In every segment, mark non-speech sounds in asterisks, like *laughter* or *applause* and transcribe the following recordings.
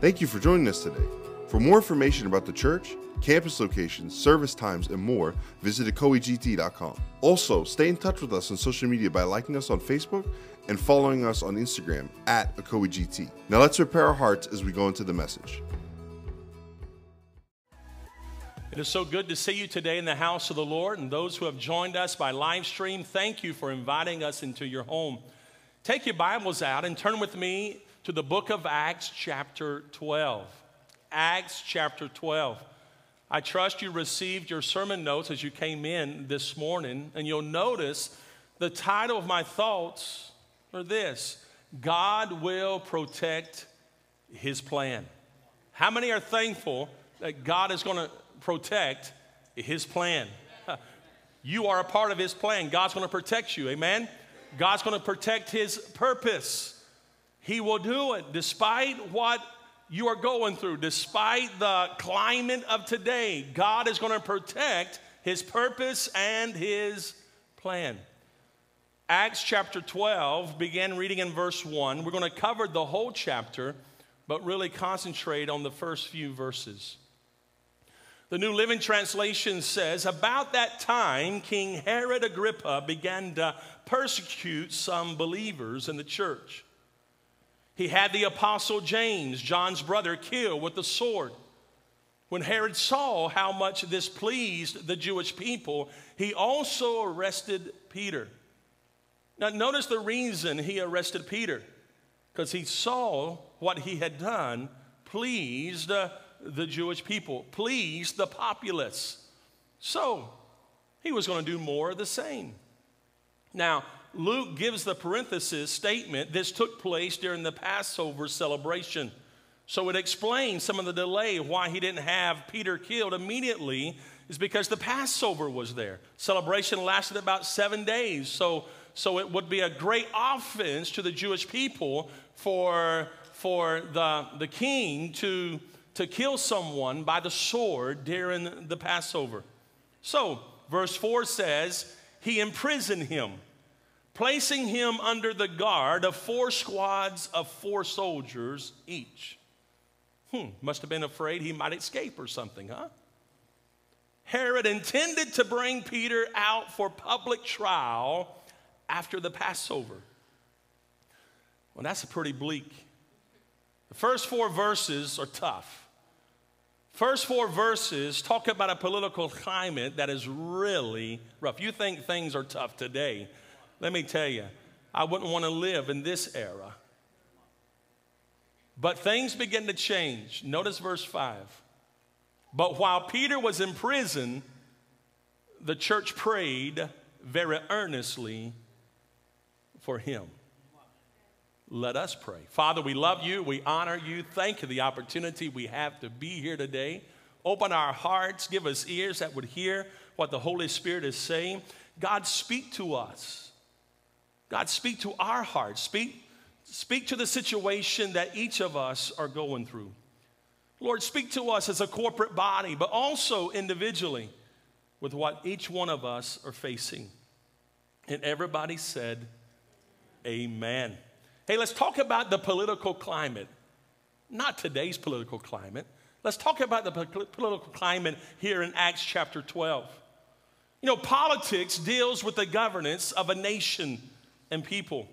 Thank you for joining us today. For more information about the church, campus locations, service times, and more, visit ecoegt.com. Also, stay in touch with us on social media by liking us on Facebook and following us on Instagram at ecoegt. Now let's prepare our hearts as we go into the message. It is so good to see you today in the house of the Lord, and those who have joined us by live stream, thank you for inviting us into your home. Take your Bibles out and turn with me to the book of Acts, chapter 12. Acts, chapter 12. I trust you received your sermon notes as you came in this morning, and you'll notice the title of my thoughts are this God will protect his plan. How many are thankful that God is going to protect his plan? *laughs* You are a part of his plan. God's going to protect you. Amen. God's going to protect his purpose. He will do it despite what you are going through, despite the climate of today. God is going to protect his purpose and his plan. Acts chapter 12, began reading in verse 1. We're going to cover the whole chapter, but really concentrate on the first few verses. The New Living Translation says, About that time, King Herod Agrippa began to persecute some believers in the church. He had the apostle James, John's brother, killed with the sword. When Herod saw how much this pleased the Jewish people, he also arrested Peter. Now, notice the reason he arrested Peter because he saw what he had done pleased uh, the Jewish people, pleased the populace. So he was going to do more of the same. Now, Luke gives the parenthesis statement this took place during the Passover celebration. So it explains some of the delay why he didn't have Peter killed immediately is because the Passover was there. Celebration lasted about seven days. So, so it would be a great offense to the Jewish people for, for the, the king to to kill someone by the sword during the Passover. So, verse 4 says, He imprisoned him, placing him under the guard of four squads of four soldiers each. Hmm, must have been afraid he might escape or something, huh? Herod intended to bring Peter out for public trial after the Passover. Well, that's pretty bleak. The first four verses are tough. First four verses talk about a political climate that is really rough. You think things are tough today. Let me tell you, I wouldn't want to live in this era. But things begin to change. Notice verse 5. But while Peter was in prison, the church prayed very earnestly for him. Let us pray. Father, we love you. We honor you. Thank you the opportunity we have to be here today. Open our hearts. Give us ears that would hear what the Holy Spirit is saying. God, speak to us. God, speak to our hearts. Speak, speak to the situation that each of us are going through. Lord, speak to us as a corporate body, but also individually with what each one of us are facing. And everybody said, Amen. Hey, let's talk about the political climate. Not today's political climate. Let's talk about the political climate here in Acts chapter 12. You know, politics deals with the governance of a nation and people.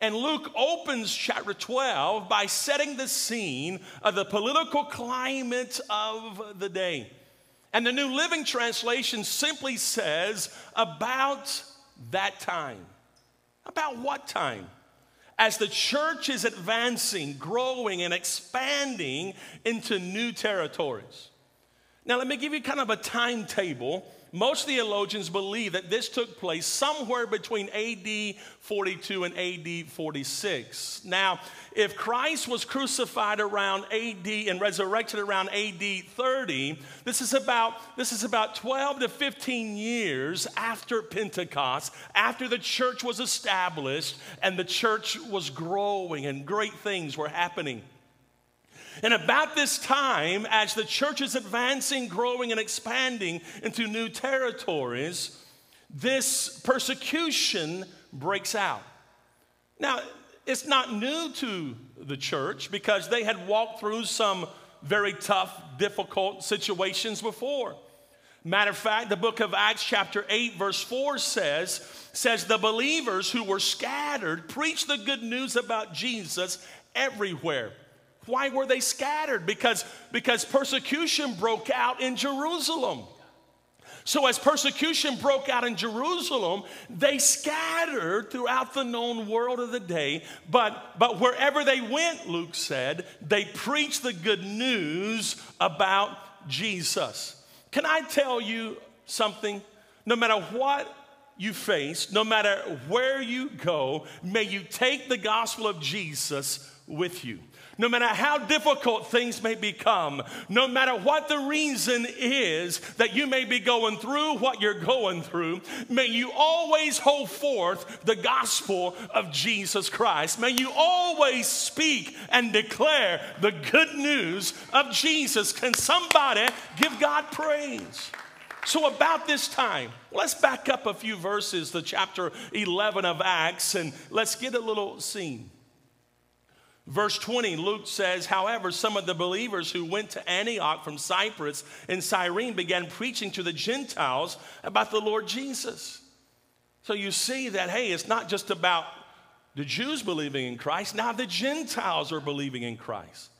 And Luke opens chapter 12 by setting the scene of the political climate of the day. And the New Living Translation simply says, about that time. About what time? as the church is advancing, growing, and expanding into new territories. Now, let me give you kind of a timetable most theologians believe that this took place somewhere between AD 42 and AD 46. Now, if Christ was crucified around AD and resurrected around AD 30, this is about this is about 12 to 15 years after Pentecost, after the church was established and the church was growing and great things were happening. And about this time, as the church is advancing, growing, and expanding into new territories, this persecution breaks out. Now, it's not new to the church because they had walked through some very tough, difficult situations before. Matter of fact, the book of Acts, chapter 8, verse 4 says, says the believers who were scattered preached the good news about Jesus everywhere. Why were they scattered? Because, because persecution broke out in Jerusalem. So, as persecution broke out in Jerusalem, they scattered throughout the known world of the day. But, but wherever they went, Luke said, they preached the good news about Jesus. Can I tell you something? No matter what you face, no matter where you go, may you take the gospel of Jesus with you no matter how difficult things may become, no matter what the reason is that you may be going through what you're going through, may you always hold forth the gospel of Jesus Christ. May you always speak and declare the good news of Jesus. Can somebody give God praise? So, about this time, let's back up a few verses to chapter 11 of Acts and let's get a little scene. Verse 20, Luke says, however, some of the believers who went to Antioch from Cyprus and Cyrene began preaching to the Gentiles about the Lord Jesus. So you see that, hey, it's not just about the Jews believing in Christ, now the Gentiles are believing in Christ.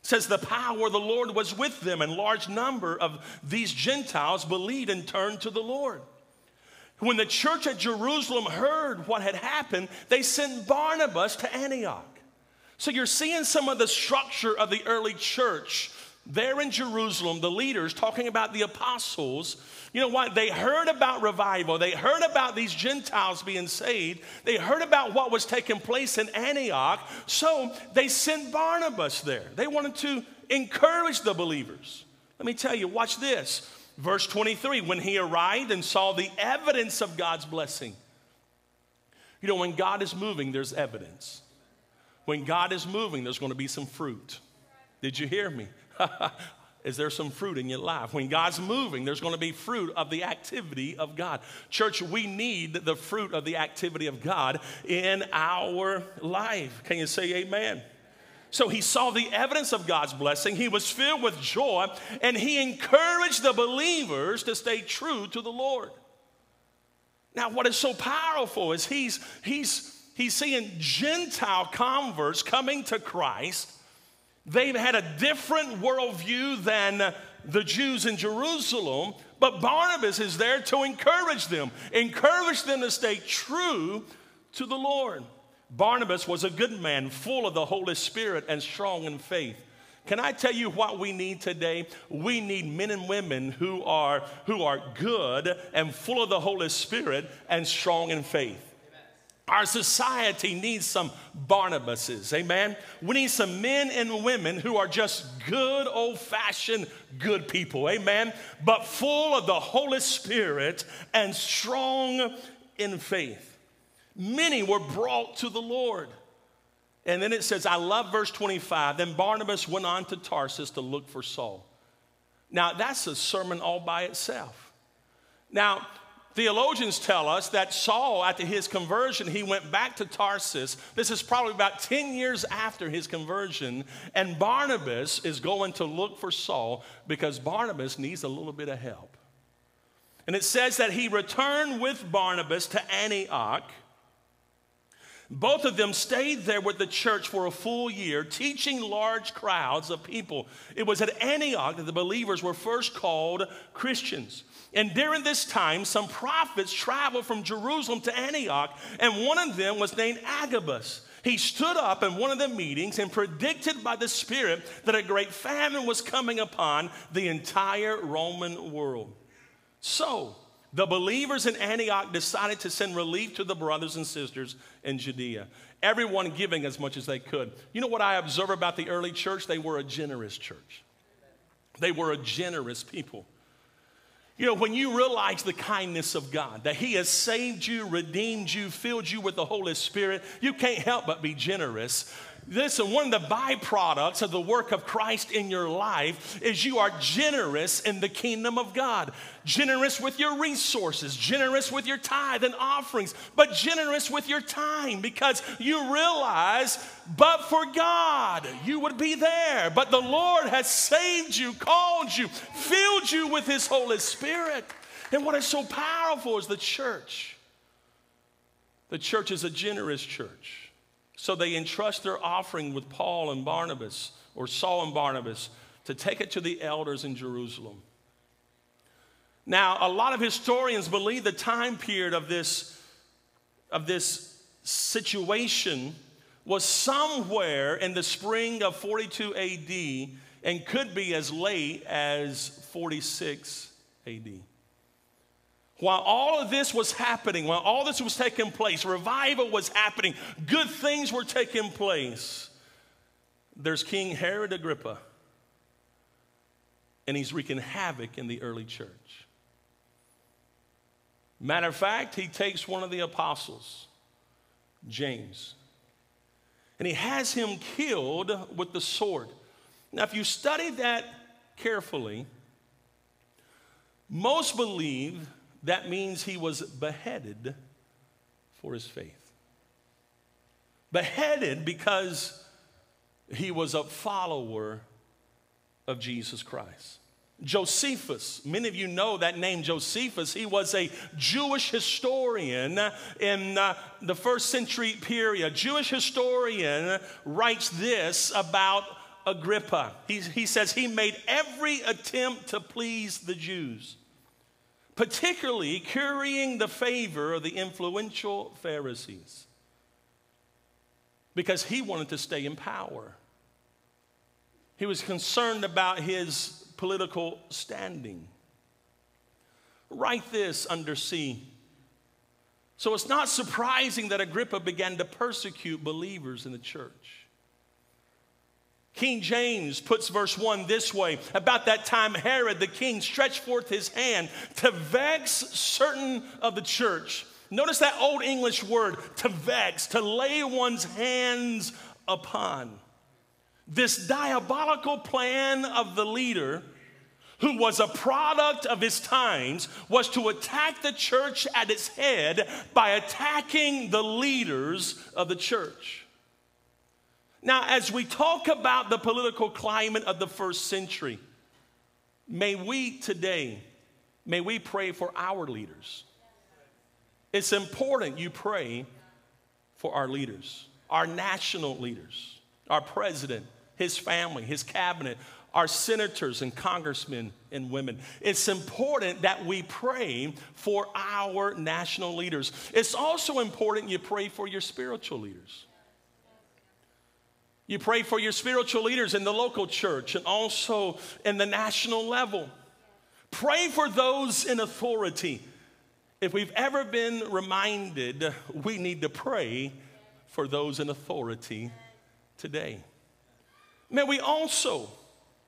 It says the power of the Lord was with them, and large number of these Gentiles believed and turned to the Lord. When the church at Jerusalem heard what had happened, they sent Barnabas to Antioch. So you're seeing some of the structure of the early church there in Jerusalem, the leaders talking about the apostles. You know what? They heard about revival. They heard about these Gentiles being saved. They heard about what was taking place in Antioch. So they sent Barnabas there. They wanted to encourage the believers. Let me tell you, watch this. Verse 23 when he arrived and saw the evidence of God's blessing. You know, when God is moving, there's evidence. When God is moving, there's going to be some fruit. Did you hear me? *laughs* is there some fruit in your life? When God's moving, there's going to be fruit of the activity of God. Church, we need the fruit of the activity of God in our life. Can you say amen? So he saw the evidence of God's blessing. He was filled with joy, and he encouraged the believers to stay true to the Lord. Now, what is so powerful is he's, he's he's seeing Gentile converts coming to Christ. They've had a different worldview than the Jews in Jerusalem, but Barnabas is there to encourage them, encourage them to stay true to the Lord. Barnabas was a good man, full of the Holy Spirit and strong in faith. Can I tell you what we need today? We need men and women who are, who are good and full of the Holy Spirit and strong in faith. Our society needs some Barnabases, amen? We need some men and women who are just good, old fashioned, good people, amen? But full of the Holy Spirit and strong in faith. Many were brought to the Lord. And then it says, I love verse 25. Then Barnabas went on to Tarsus to look for Saul. Now, that's a sermon all by itself. Now, Theologians tell us that Saul, after his conversion, he went back to Tarsus. This is probably about 10 years after his conversion. And Barnabas is going to look for Saul because Barnabas needs a little bit of help. And it says that he returned with Barnabas to Antioch. Both of them stayed there with the church for a full year, teaching large crowds of people. It was at Antioch that the believers were first called Christians. And during this time, some prophets traveled from Jerusalem to Antioch, and one of them was named Agabus. He stood up in one of the meetings and predicted by the Spirit that a great famine was coming upon the entire Roman world. So, the believers in Antioch decided to send relief to the brothers and sisters in Judea, everyone giving as much as they could. You know what I observe about the early church? They were a generous church, they were a generous people. You know, when you realize the kindness of God, that He has saved you, redeemed you, filled you with the Holy Spirit, you can't help but be generous. Listen, one of the byproducts of the work of Christ in your life is you are generous in the kingdom of God. Generous with your resources, generous with your tithe and offerings, but generous with your time because you realize, but for God, you would be there. But the Lord has saved you, called you, filled you with His Holy Spirit. And what is so powerful is the church. The church is a generous church. So they entrust their offering with Paul and Barnabas, or Saul and Barnabas, to take it to the elders in Jerusalem. Now, a lot of historians believe the time period of this, of this situation was somewhere in the spring of 42 AD and could be as late as 46 AD. While all of this was happening, while all this was taking place, revival was happening, good things were taking place, there's King Herod Agrippa, and he's wreaking havoc in the early church. Matter of fact, he takes one of the apostles, James, and he has him killed with the sword. Now, if you study that carefully, most believe that means he was beheaded for his faith. Beheaded because he was a follower of Jesus Christ. Josephus, many of you know that name Josephus. He was a Jewish historian in uh, the first century period. A Jewish historian writes this about Agrippa. He, he says he made every attempt to please the Jews particularly currying the favor of the influential Pharisees because he wanted to stay in power. He was concerned about his political standing. Write this under C. So it's not surprising that Agrippa began to persecute believers in the church. King James puts verse 1 this way About that time, Herod the king stretched forth his hand to vex certain of the church. Notice that old English word, to vex, to lay one's hands upon. This diabolical plan of the leader, who was a product of his times, was to attack the church at its head by attacking the leaders of the church. Now, as we talk about the political climate of the first century, may we today, may we pray for our leaders. It's important you pray for our leaders, our national leaders, our president, his family, his cabinet, our senators and congressmen and women. It's important that we pray for our national leaders. It's also important you pray for your spiritual leaders. You pray for your spiritual leaders in the local church and also in the national level. Pray for those in authority. If we've ever been reminded, we need to pray for those in authority today. May we also,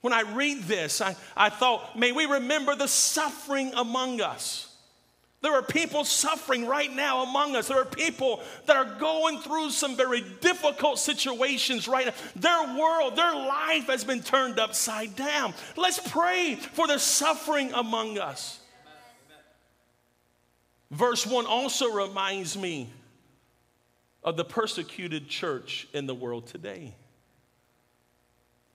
when I read this, I, I thought, may we remember the suffering among us. There are people suffering right now among us. There are people that are going through some very difficult situations right now. Their world, their life has been turned upside down. Let's pray for the suffering among us. Verse 1 also reminds me of the persecuted church in the world today.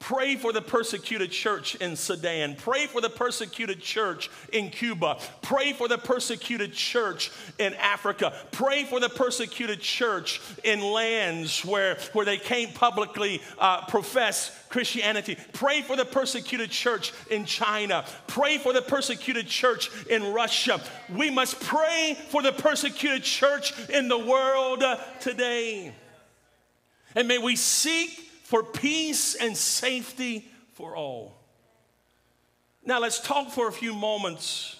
Pray for the persecuted church in Sudan. Pray for the persecuted church in Cuba. Pray for the persecuted church in Africa. Pray for the persecuted church in lands where, where they can't publicly uh, profess Christianity. Pray for the persecuted church in China. Pray for the persecuted church in Russia. We must pray for the persecuted church in the world uh, today. And may we seek for peace and safety for all. Now, let's talk for a few moments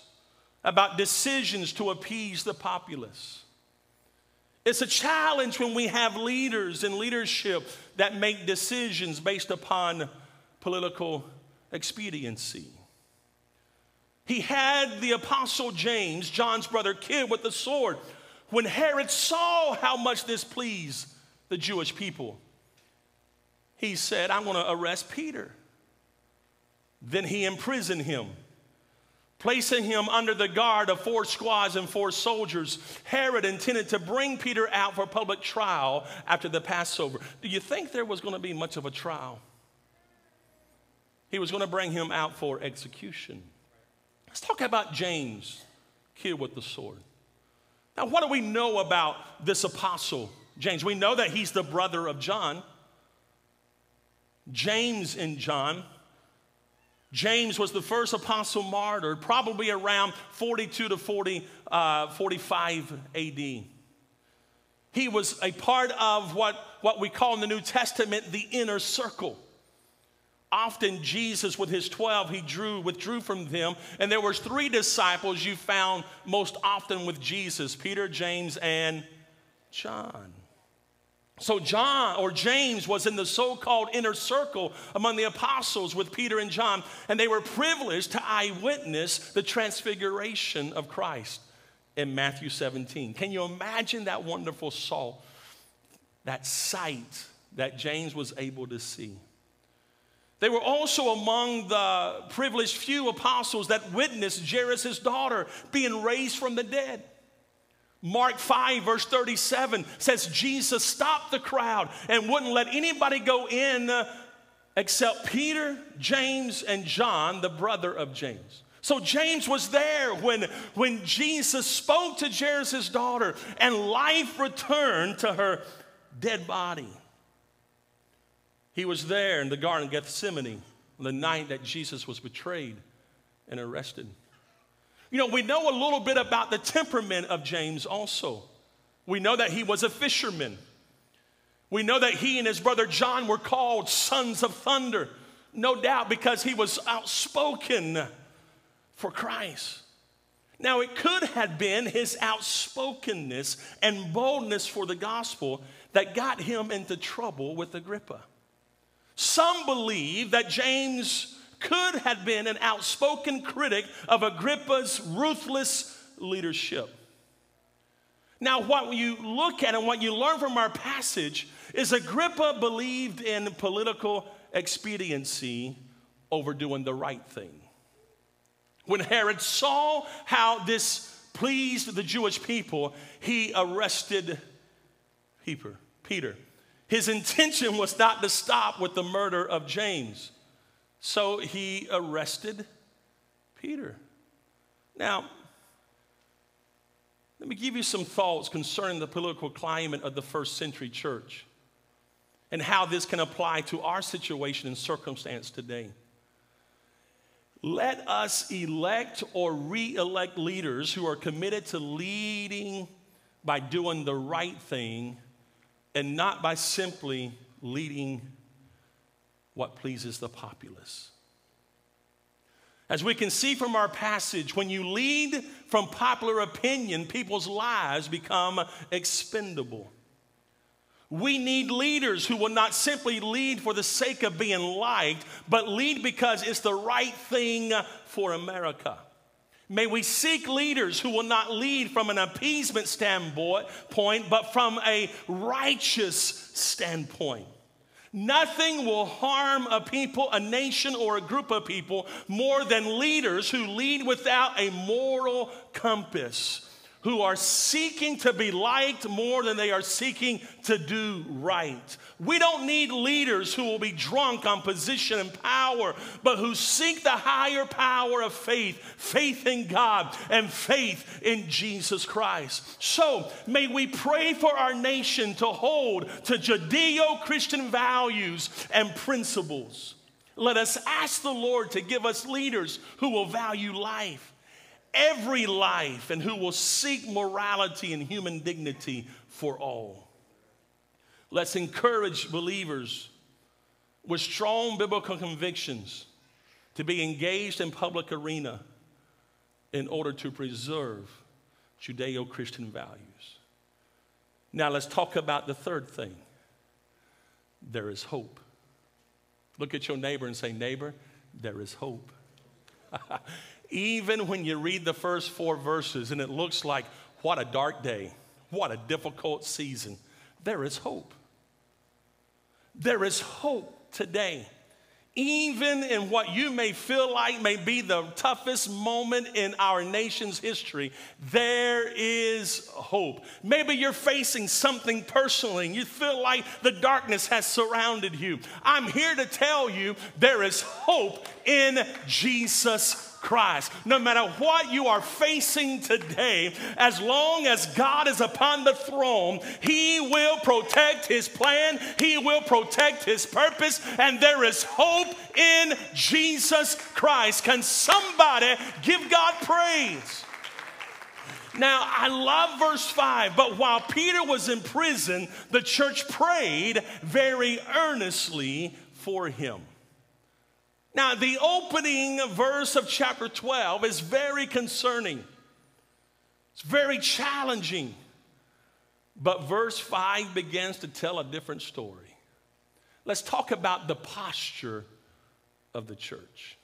about decisions to appease the populace. It's a challenge when we have leaders and leadership that make decisions based upon political expediency. He had the apostle James, John's brother, killed with the sword when Herod saw how much this pleased the Jewish people. He said, I'm going to arrest Peter. Then he imprisoned him, placing him under the guard of four squads and four soldiers. Herod intended to bring Peter out for public trial after the Passover. Do you think there was going to be much of a trial? He was going to bring him out for execution. Let's talk about James, killed with the sword. Now, what do we know about this apostle, James? We know that he's the brother of John. James and John. James was the first apostle martyred, probably around 42 to 40, uh, 45 AD. He was a part of what, what we call in the New Testament the inner circle. Often Jesus with his 12, he drew, withdrew from them, and there was three disciples you found most often with Jesus, Peter, James, and John. So, John or James was in the so called inner circle among the apostles with Peter and John, and they were privileged to eyewitness the transfiguration of Christ in Matthew 17. Can you imagine that wonderful saw, that sight that James was able to see? They were also among the privileged few apostles that witnessed Jairus' daughter being raised from the dead. Mark 5, verse 37 says Jesus stopped the crowd and wouldn't let anybody go in uh, except Peter, James, and John, the brother of James. So James was there when, when Jesus spoke to Jairus' daughter and life returned to her dead body. He was there in the Garden of Gethsemane on the night that Jesus was betrayed and arrested. You know, we know a little bit about the temperament of James also. We know that he was a fisherman. We know that he and his brother John were called sons of thunder, no doubt because he was outspoken for Christ. Now, it could have been his outspokenness and boldness for the gospel that got him into trouble with Agrippa. Some believe that James could have been an outspoken critic of Agrippa's ruthless leadership. Now, what you look at and what you learn from our passage is Agrippa believed in political expediency over doing the right thing. When Herod saw how this pleased the Jewish people, he arrested Peter. His intention was not to stop with the murder of James. So he arrested Peter. Now, let me give you some thoughts concerning the political climate of the first century church and how this can apply to our situation and circumstance today. Let us elect or re elect leaders who are committed to leading by doing the right thing and not by simply leading what pleases the populace. As we can see from our passage, when you lead from popular opinion, people's lives become expendable. We need leaders who will not simply lead for the sake of being liked, but lead because it's the right thing for America. May we seek leaders who will not lead from an appeasement standpoint, but from a righteous standpoint. Nothing will harm a people, a nation, or a group of people more than leaders who lead without a moral compass, who are seeking to be liked more than they are seeking to do right. We don't need leaders who will be drunk on position and power, but who seek the higher power of faith, faith in God and faith in Jesus Christ. So may we pray for our nation to hold to Judeo Christian values and principles. Let us ask the Lord to give us leaders who will value life, every life, and who will seek morality and human dignity for all. Let's encourage believers with strong biblical convictions to be engaged in public arena in order to preserve Judeo Christian values. Now, let's talk about the third thing there is hope. Look at your neighbor and say, Neighbor, there is hope. *laughs* Even when you read the first four verses and it looks like, what a dark day, what a difficult season, there is hope. there is hope today. Even in what you may feel like may be the toughest moment in our nation's history, there is hope. Maybe you're facing something personally and you feel like the darkness has surrounded you. I'm here to tell you there is hope in Jesus Christ. No matter what you are facing today, as long as God is upon the throne, He will protect His plan, He will protect His purpose, and there is hope in Jesus Christ. Can somebody give God praise? Now, I love verse 5, but while Peter was in prison, the church prayed very earnestly for him. Now, the opening verse of chapter 12 is very concerning, it's very challenging. But verse 5 begins to tell a different story. Let's talk about the posture of the church.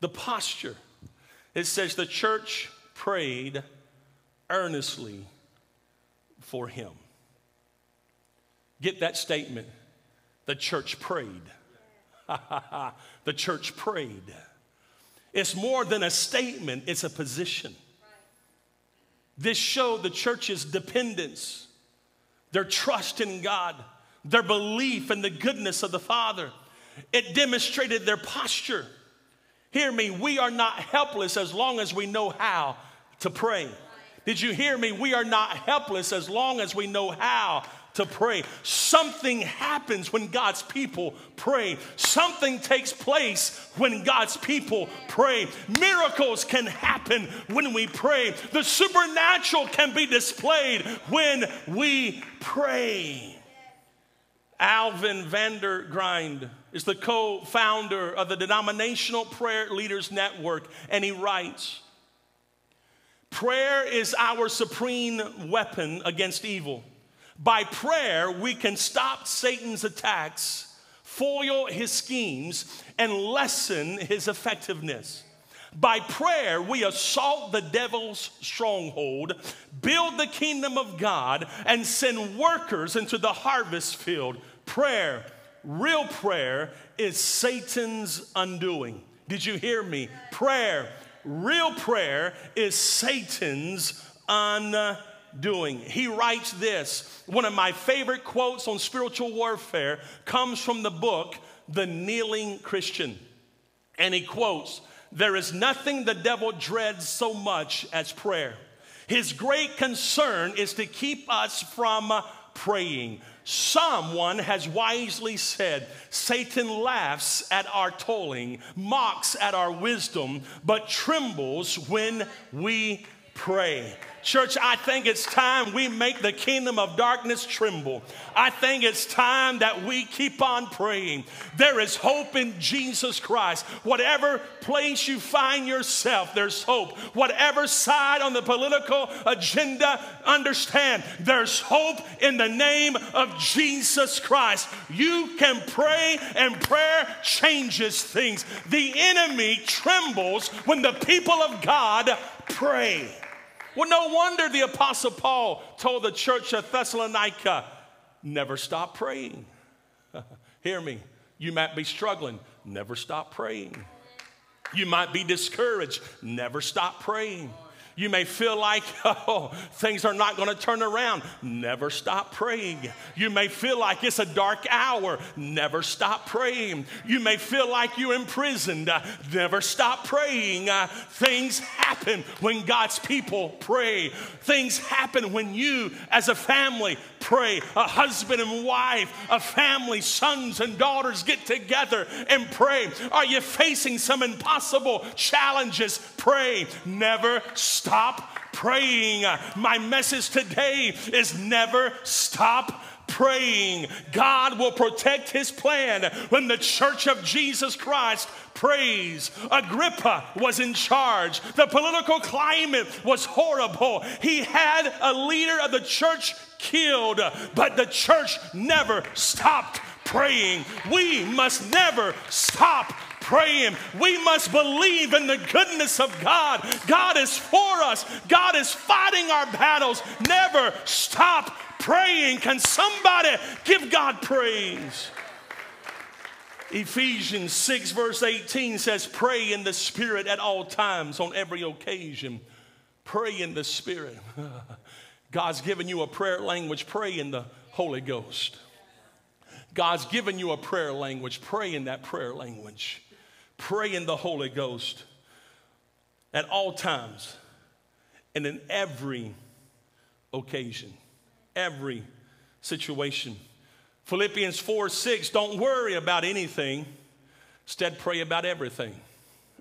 The posture. It says the church prayed earnestly for him. Get that statement. The church prayed. *laughs* the church prayed. It's more than a statement, it's a position. This showed the church's dependence, their trust in God, their belief in the goodness of the Father. It demonstrated their posture. Hear me, we are not helpless as long as we know how to pray. Did you hear me? We are not helpless as long as we know how to pray. Something happens when God's people pray. Something takes place when God's people pray. Miracles can happen when we pray. The supernatural can be displayed when we pray. Alvin VanderGriend is the co founder of the Denominational Prayer Leaders Network, and he writes Prayer is our supreme weapon against evil. By prayer, we can stop Satan's attacks, foil his schemes, and lessen his effectiveness. By prayer, we assault the devil's stronghold, build the kingdom of God, and send workers into the harvest field. Prayer, real prayer, is Satan's undoing. Did you hear me? Prayer, real prayer, is Satan's undoing doing. He writes this. One of my favorite quotes on spiritual warfare comes from the book, The Kneeling Christian. And he quotes, There is nothing the devil dreads so much as prayer. His great concern is to keep us from praying. Someone has wisely said, Satan laughs at our tolling, mocks at our wisdom, but trembles when we pray. Church, I think it's time we make the kingdom of darkness tremble. I think it's time that we keep on praying. There is hope in Jesus Christ. Whatever place you find yourself, there's hope. Whatever side on the political agenda, understand there's hope in the name of Jesus Christ. You can pray, and prayer changes things. The enemy trembles when the people of God pray. Well, no wonder the Apostle Paul told the church of Thessalonica, never stop praying. *laughs* Hear me. You might be struggling, never stop praying. You might be discouraged, never stop praying. You may feel like, *laughs* oh, things are not going to turn around. Never stop praying. You may feel like it's a dark hour. Never stop praying. You may feel like you're imprisoned. Never stop praying. Uh, things happen when God's people pray. Things happen when you, as a family, pray. A husband and wife, a family, sons and daughters get together and pray. Are you facing some impossible challenges? Pray. Never stop praying. My message today is never stop praying. God will protect his plan when the church of Jesus Christ prays. Agrippa was in charge. The political climate was horrible. He had a leader of the church killed, but the church never stopped praying. We must never stop praying. We must believe in the goodness of God. God is for us, God is fighting our battles. Never stop praying. Can somebody give God praise? Ephesians 6, verse 18 says, Pray in the Spirit at all times, on every occasion. Pray in the Spirit. *laughs* God's given you a prayer language, pray in the Holy Ghost. God's given you a prayer language, pray in that prayer language. Pray in the Holy Ghost at all times and in every occasion, every situation. Philippians 4 6, don't worry about anything, instead, pray about everything.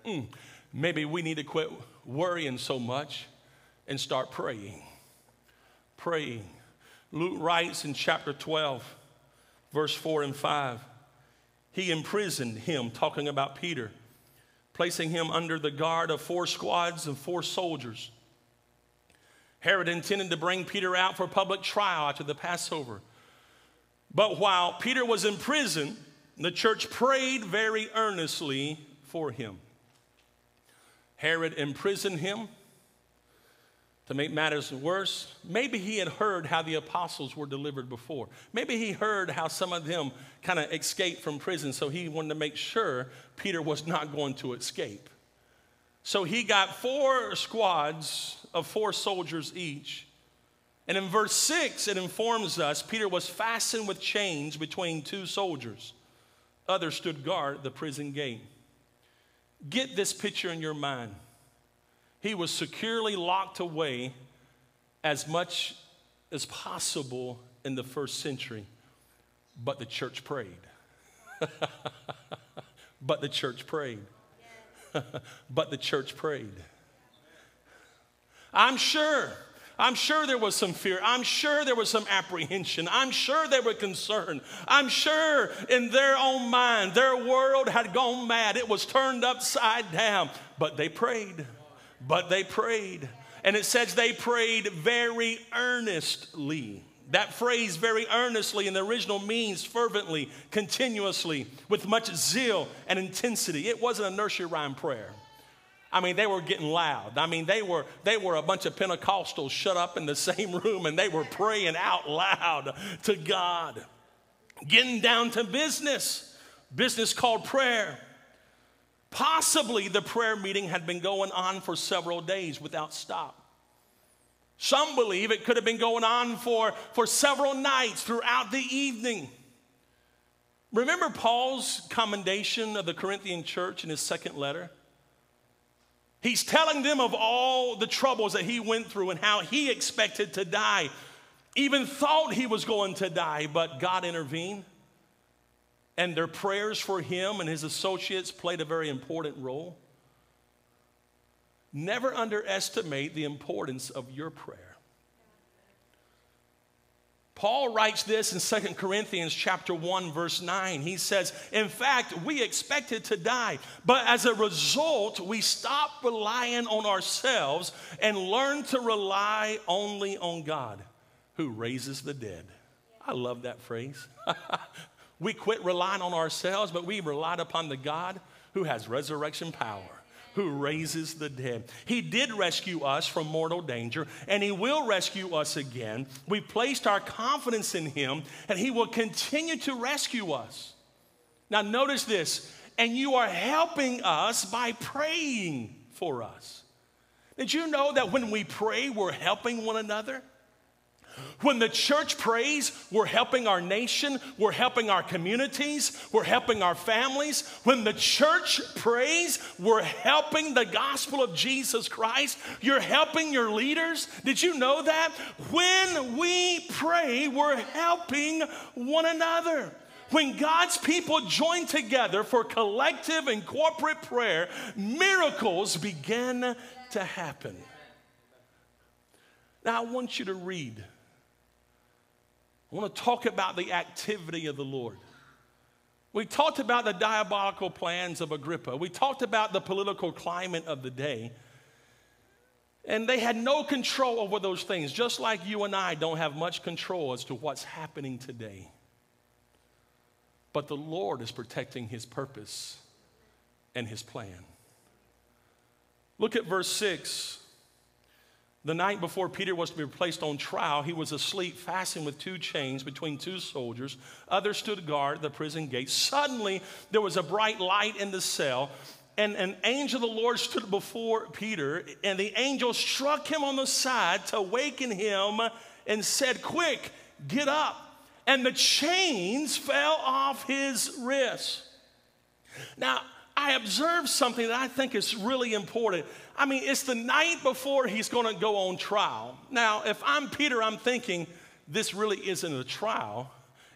Mm, maybe we need to quit worrying so much and start praying. Praying. Luke writes in chapter 12, verse 4 and 5, he imprisoned him, talking about Peter, placing him under the guard of four squads of four soldiers. Herod intended to bring Peter out for public trial after the Passover. But while Peter was in prison, the church prayed very earnestly for him. Herod imprisoned him. To make matters worse, maybe he had heard how the apostles were delivered before. Maybe he heard how some of them kind of escaped from prison, so he wanted to make sure Peter was not going to escape. So he got four squads of four soldiers each and in verse 6, it informs us Peter was fastened with chains between two soldiers. Others stood guard at the prison gate. Get this picture in your mind. He was securely locked away as much as possible in the first century, but the church prayed. *laughs* but the church prayed. *laughs* but the church prayed. I'm sure I'm sure there was some fear. I'm sure there was some apprehension. I'm sure they were concerned. I'm sure in their own mind, their world had gone mad. It was turned upside down. But they prayed. But they prayed. And it says they prayed very earnestly. That phrase, very earnestly, in the original means fervently, continuously, with much zeal and intensity. It wasn't a nursery rhyme prayer. I mean, they were getting loud. I mean, they were, they were a bunch of Pentecostals shut up in the *laughs* same room and they were praying out loud to God, getting down to business, business called prayer. Possibly the prayer meeting had been going on for several days without stop. Some believe it could have been going on for, for several nights throughout the evening. Remember Paul's commendation of the Corinthian church in his second letter? He's telling them of all the troubles that he went through and how he expected to die, even thought he was going to die, but God intervened. And their prayers for him and his associates played a very important role. Never underestimate the importance of your prayer. Paul writes this in 2 Corinthians chapter 1 verse 9. He says, "In fact, we expected to die, but as a result, we stopped relying on ourselves and learned to rely only on God who raises the dead." I love that phrase. *laughs* we quit relying on ourselves, but we relied upon the God who has resurrection power who raises the dead. He did rescue us from mortal danger, and He will rescue us again. We placed our confidence in Him, and He will continue to rescue us. Now, notice this, and you are helping us by praying for us. Did you know that when we pray, we're helping one another? When the church prays, we're helping our nation, we're helping our communities, we're helping our families. When the church prays, we're helping the gospel of Jesus Christ. You're helping your leaders. Did you know that? When we pray, we're helping one another. When God's people join together for collective and corporate prayer, miracles begin to happen. Now, I want you to read I want to talk about the activity of the Lord. We talked about the diabolical plans of Agrippa. We talked about the political climate of the day. And they had no control over those things, just like you and I don't have much control as to what's happening today. But the Lord is protecting his purpose and his plan. Look at verse 6. The night before Peter was to be placed on trial, he was asleep, fastened with two chains between two soldiers. Others stood guard at the prison gate. Suddenly, there was a bright light in the cell, and an angel of the Lord stood before Peter, and the angel struck him on the side to awaken him and said, Quick, get up. And the chains fell off his wrists. Now, I observed something that I think is really important. I mean, it's the night before he's going to go on trial. Now, if I'm Peter, I'm thinking this really isn't a trial,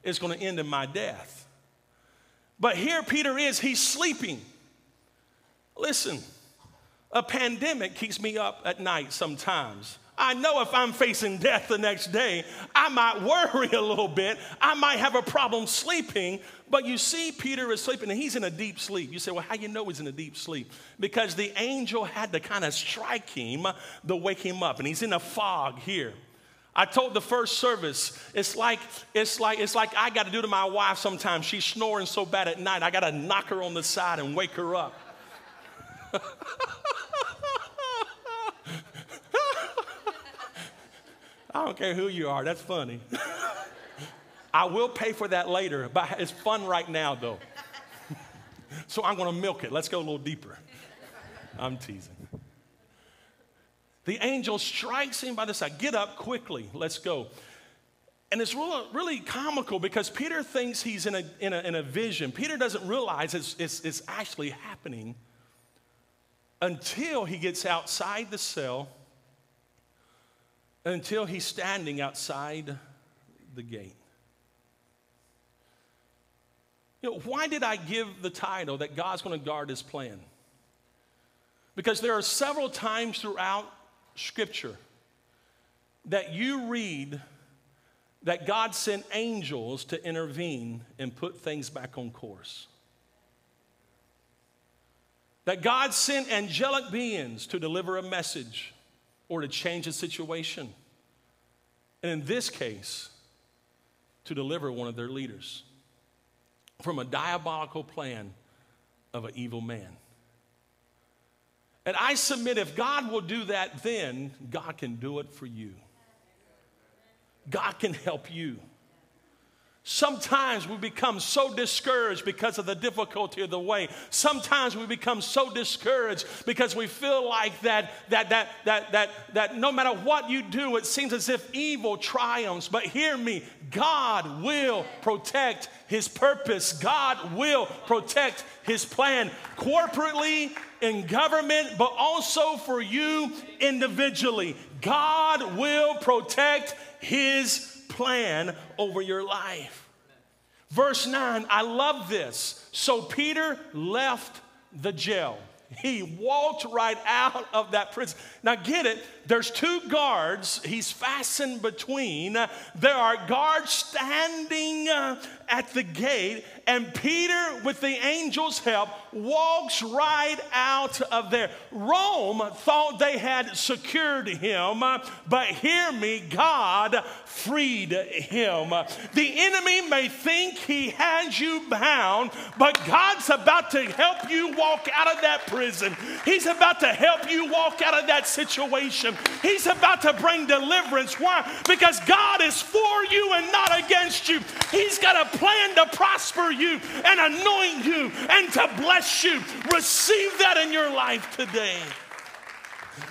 it's going to end in my death. But here Peter is, he's sleeping. Listen, a pandemic keeps me up at night sometimes. I know if I'm facing death the next day, I might worry a little bit. I might have a problem sleeping. But you see, Peter is sleeping and he's in a deep sleep. You say, well, how you know he's in a deep sleep? Because the angel had to kind of strike him to wake him up, and he's in a fog here. I told the first service, it's like, it's like, it's like I got to do to my wife sometimes. She's snoring so bad at night, I got to knock her on the side and wake her up. *laughs* I don't care who you are, that's funny. *laughs* I will pay for that later, but it's fun right now, though. *laughs* so I'm to milk it. Let's go a little deeper. I'm teasing. The angel strikes him by the side. Get up quickly. Let's go. And it's really, really comical because Peter thinks he's in a, in a, in a vision. Peter doesn't realize it's, it's, it's actually happening until he gets outside the cell, until he's standing outside the gate. You know, why did I give the title that God's going to guard his plan? Because there are several times throughout Scripture that you read that God sent angels to intervene and put things back on course. That God sent angelic beings to deliver a message or to change a situation. And in this case, to deliver one of their leaders from a diabolical plan of an evil man. And I submit if God will do that, then God can do it for you. God can help you. Sometimes we become so discouraged because of the difficulty of the way. Sometimes we become so discouraged because we feel like that, that, that, that, that, that no matter what you do, it seems as if evil triumphs. But hear me God will protect his purpose, God will protect his plan corporately in government, but also for you individually. God will protect his plan over your life. Verse 9, I love this. So Peter left the jail. He walked right out of that prison. Now, get it, there's two guards he's fastened between. There are guards standing uh, at the gate, and Peter, with the angel's help, walks right out of there. Rome thought they had secured him, but hear me, God freed him. The enemy may think he has you bound, but God's about to help you walk out of that prison. He's about to help you walk out of that situation. He's about to bring deliverance. Why? Because God is for you and not against you. He's got a plan to prosper you and anoint you and to bless you. Receive that in your life today.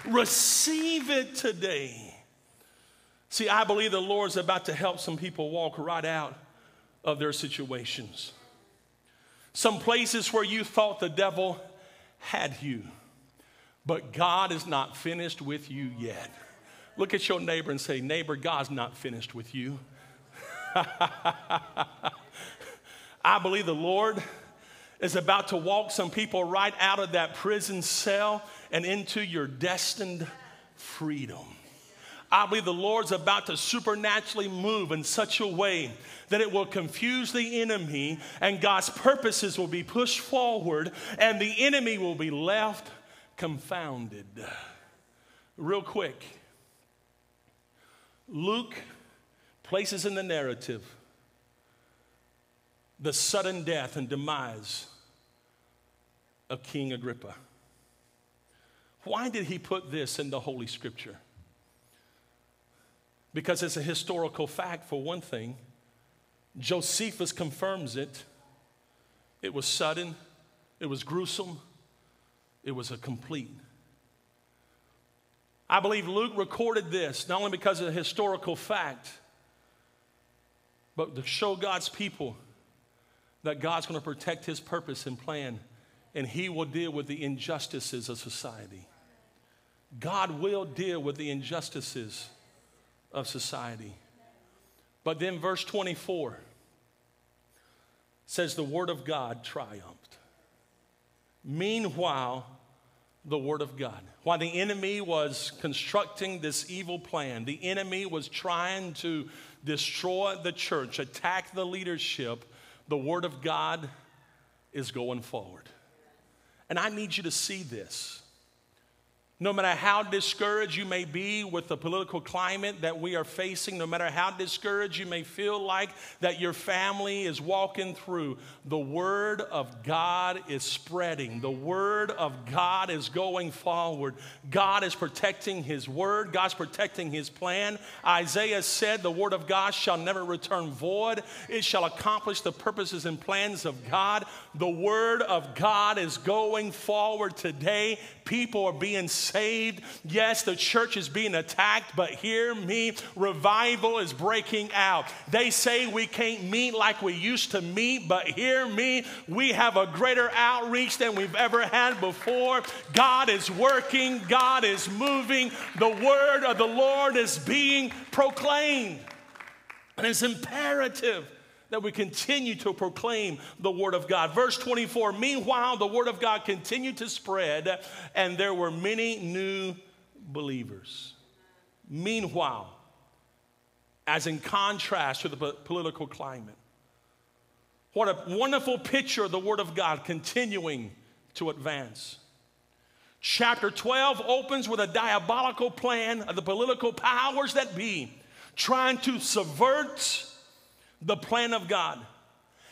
Receive it today. See, I believe the Lord's about to help some people walk right out of their situations. Some places where you thought the devil had you, but God is not finished with you yet. Look at your neighbor and say, Neighbor, God's not finished with you. *laughs* I believe the Lord is about to walk some people right out of that prison cell and into your destined freedom. I believe the Lord's about to supernaturally move in such a way that it will confuse the enemy and God's purposes will be pushed forward and the enemy will be left confounded. Real quick, Luke places in the narrative the sudden death and demise of King Agrippa. Why did he put this in the Holy Scripture? Because it's a historical fact, for one thing. Josephus confirms it. It was sudden, it was gruesome, it was a complete. I believe Luke recorded this not only because of a historical fact, but to show God's people that God's going to protect his purpose and plan, and he will deal with the injustices of society. God will deal with the injustices of society. But then, verse 24 says, The word of God triumphed. Meanwhile, the word of God. While the enemy was constructing this evil plan, the enemy was trying to destroy the church, attack the leadership, the word of God is going forward. And I need you to see this. No matter how discouraged you may be with the political climate that we are facing, no matter how discouraged you may feel like that your family is walking through, the Word of God is spreading. The Word of God is going forward. God is protecting His Word, God's protecting His plan. Isaiah said, The Word of God shall never return void, it shall accomplish the purposes and plans of God. The Word of God is going forward today. People are being saved. Yes, the church is being attacked, but hear me revival is breaking out. They say we can't meet like we used to meet, but hear me we have a greater outreach than we've ever had before. God is working, God is moving. The word of the Lord is being proclaimed. And it's imperative that we continue to proclaim the Word of God. Verse 24 Meanwhile, the Word of God continued to spread, and there were many new believers. Meanwhile, as in contrast to the political climate, what a wonderful picture of the Word of God continuing to advance. Chapter 12 opens with a diabolical plan of the political powers that be trying to subvert the plan of God.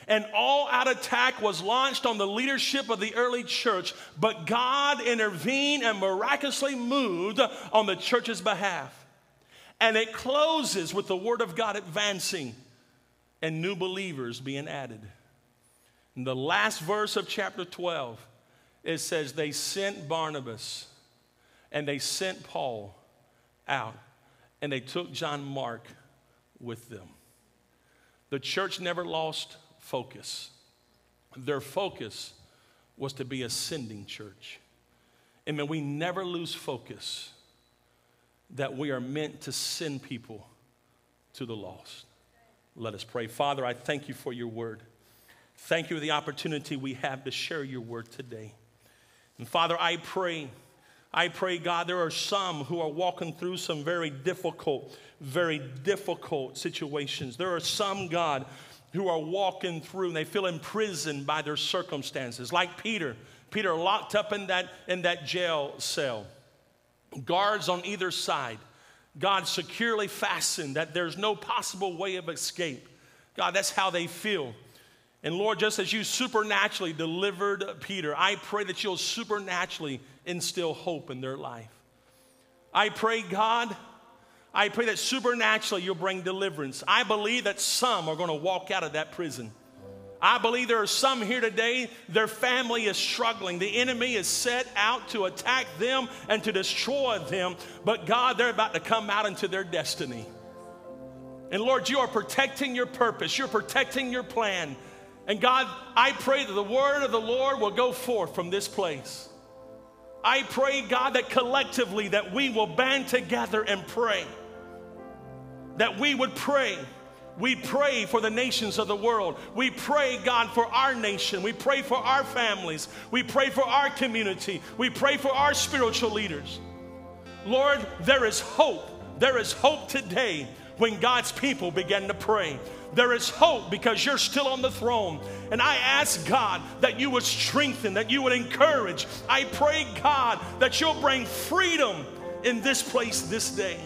An all out attack was launched on the leadership of the early church, but God intervened and miraculously moved on the church's behalf. And it closes with the word of God advancing and new believers being added. In the last verse of chapter 12, it says, They sent Barnabas and they sent Paul out, and they took John Mark with them. The church never lost focus. Their focus was to be a sending church. And may we never lose focus that we are meant to send people to the lost. Let us pray. Father, I thank you for your word. Thank you for the opportunity we have to share your word today. And Father, I pray, I pray, God, there are some who are walking through some very difficult very difficult situations. There are some, God, who are walking through and they feel imprisoned by their circumstances, like Peter. Peter locked up in that, in that jail cell, guards on either side. God securely fastened that there's no possible way of escape. God, that's how they feel. And Lord, just as you supernaturally delivered Peter, I pray that you'll supernaturally instill hope in their life. I pray, God, I pray that supernaturally you'll bring deliverance. I believe that some are going to walk out of that prison. I believe there are some here today, their family is struggling. The enemy is set out to attack them and to destroy them, but God, they're about to come out into their destiny. And Lord, you are protecting your purpose, you're protecting your plan. And God, I pray that the word of the Lord will go forth from this place. I pray, God, that collectively that we will band together and pray that we would pray. We pray for the nations of the world. We pray, God, for our nation. We pray for our families. We pray for our community. We pray for our spiritual leaders. Lord, there is hope. There is hope today when God's people begin to pray. There is hope because you're still on the throne. And I ask God that you would strengthen, that you would encourage. I pray, God, that you'll bring freedom in this place this day.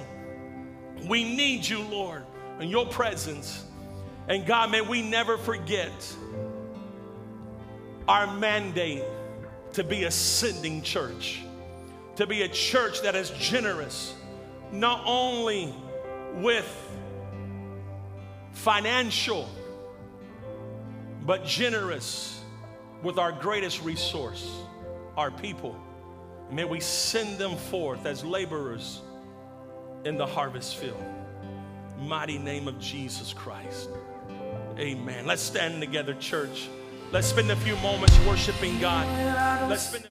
We need you, Lord, in your presence. And God, may we never forget our mandate to be a sending church, to be a church that is generous, not only with financial, but generous with our greatest resource, our people. May we send them forth as laborers in the harvest field. Mighty name of Jesus Christ. Amen. Let's stand together, church. Let's spend a few moments worshiping God. Let's spend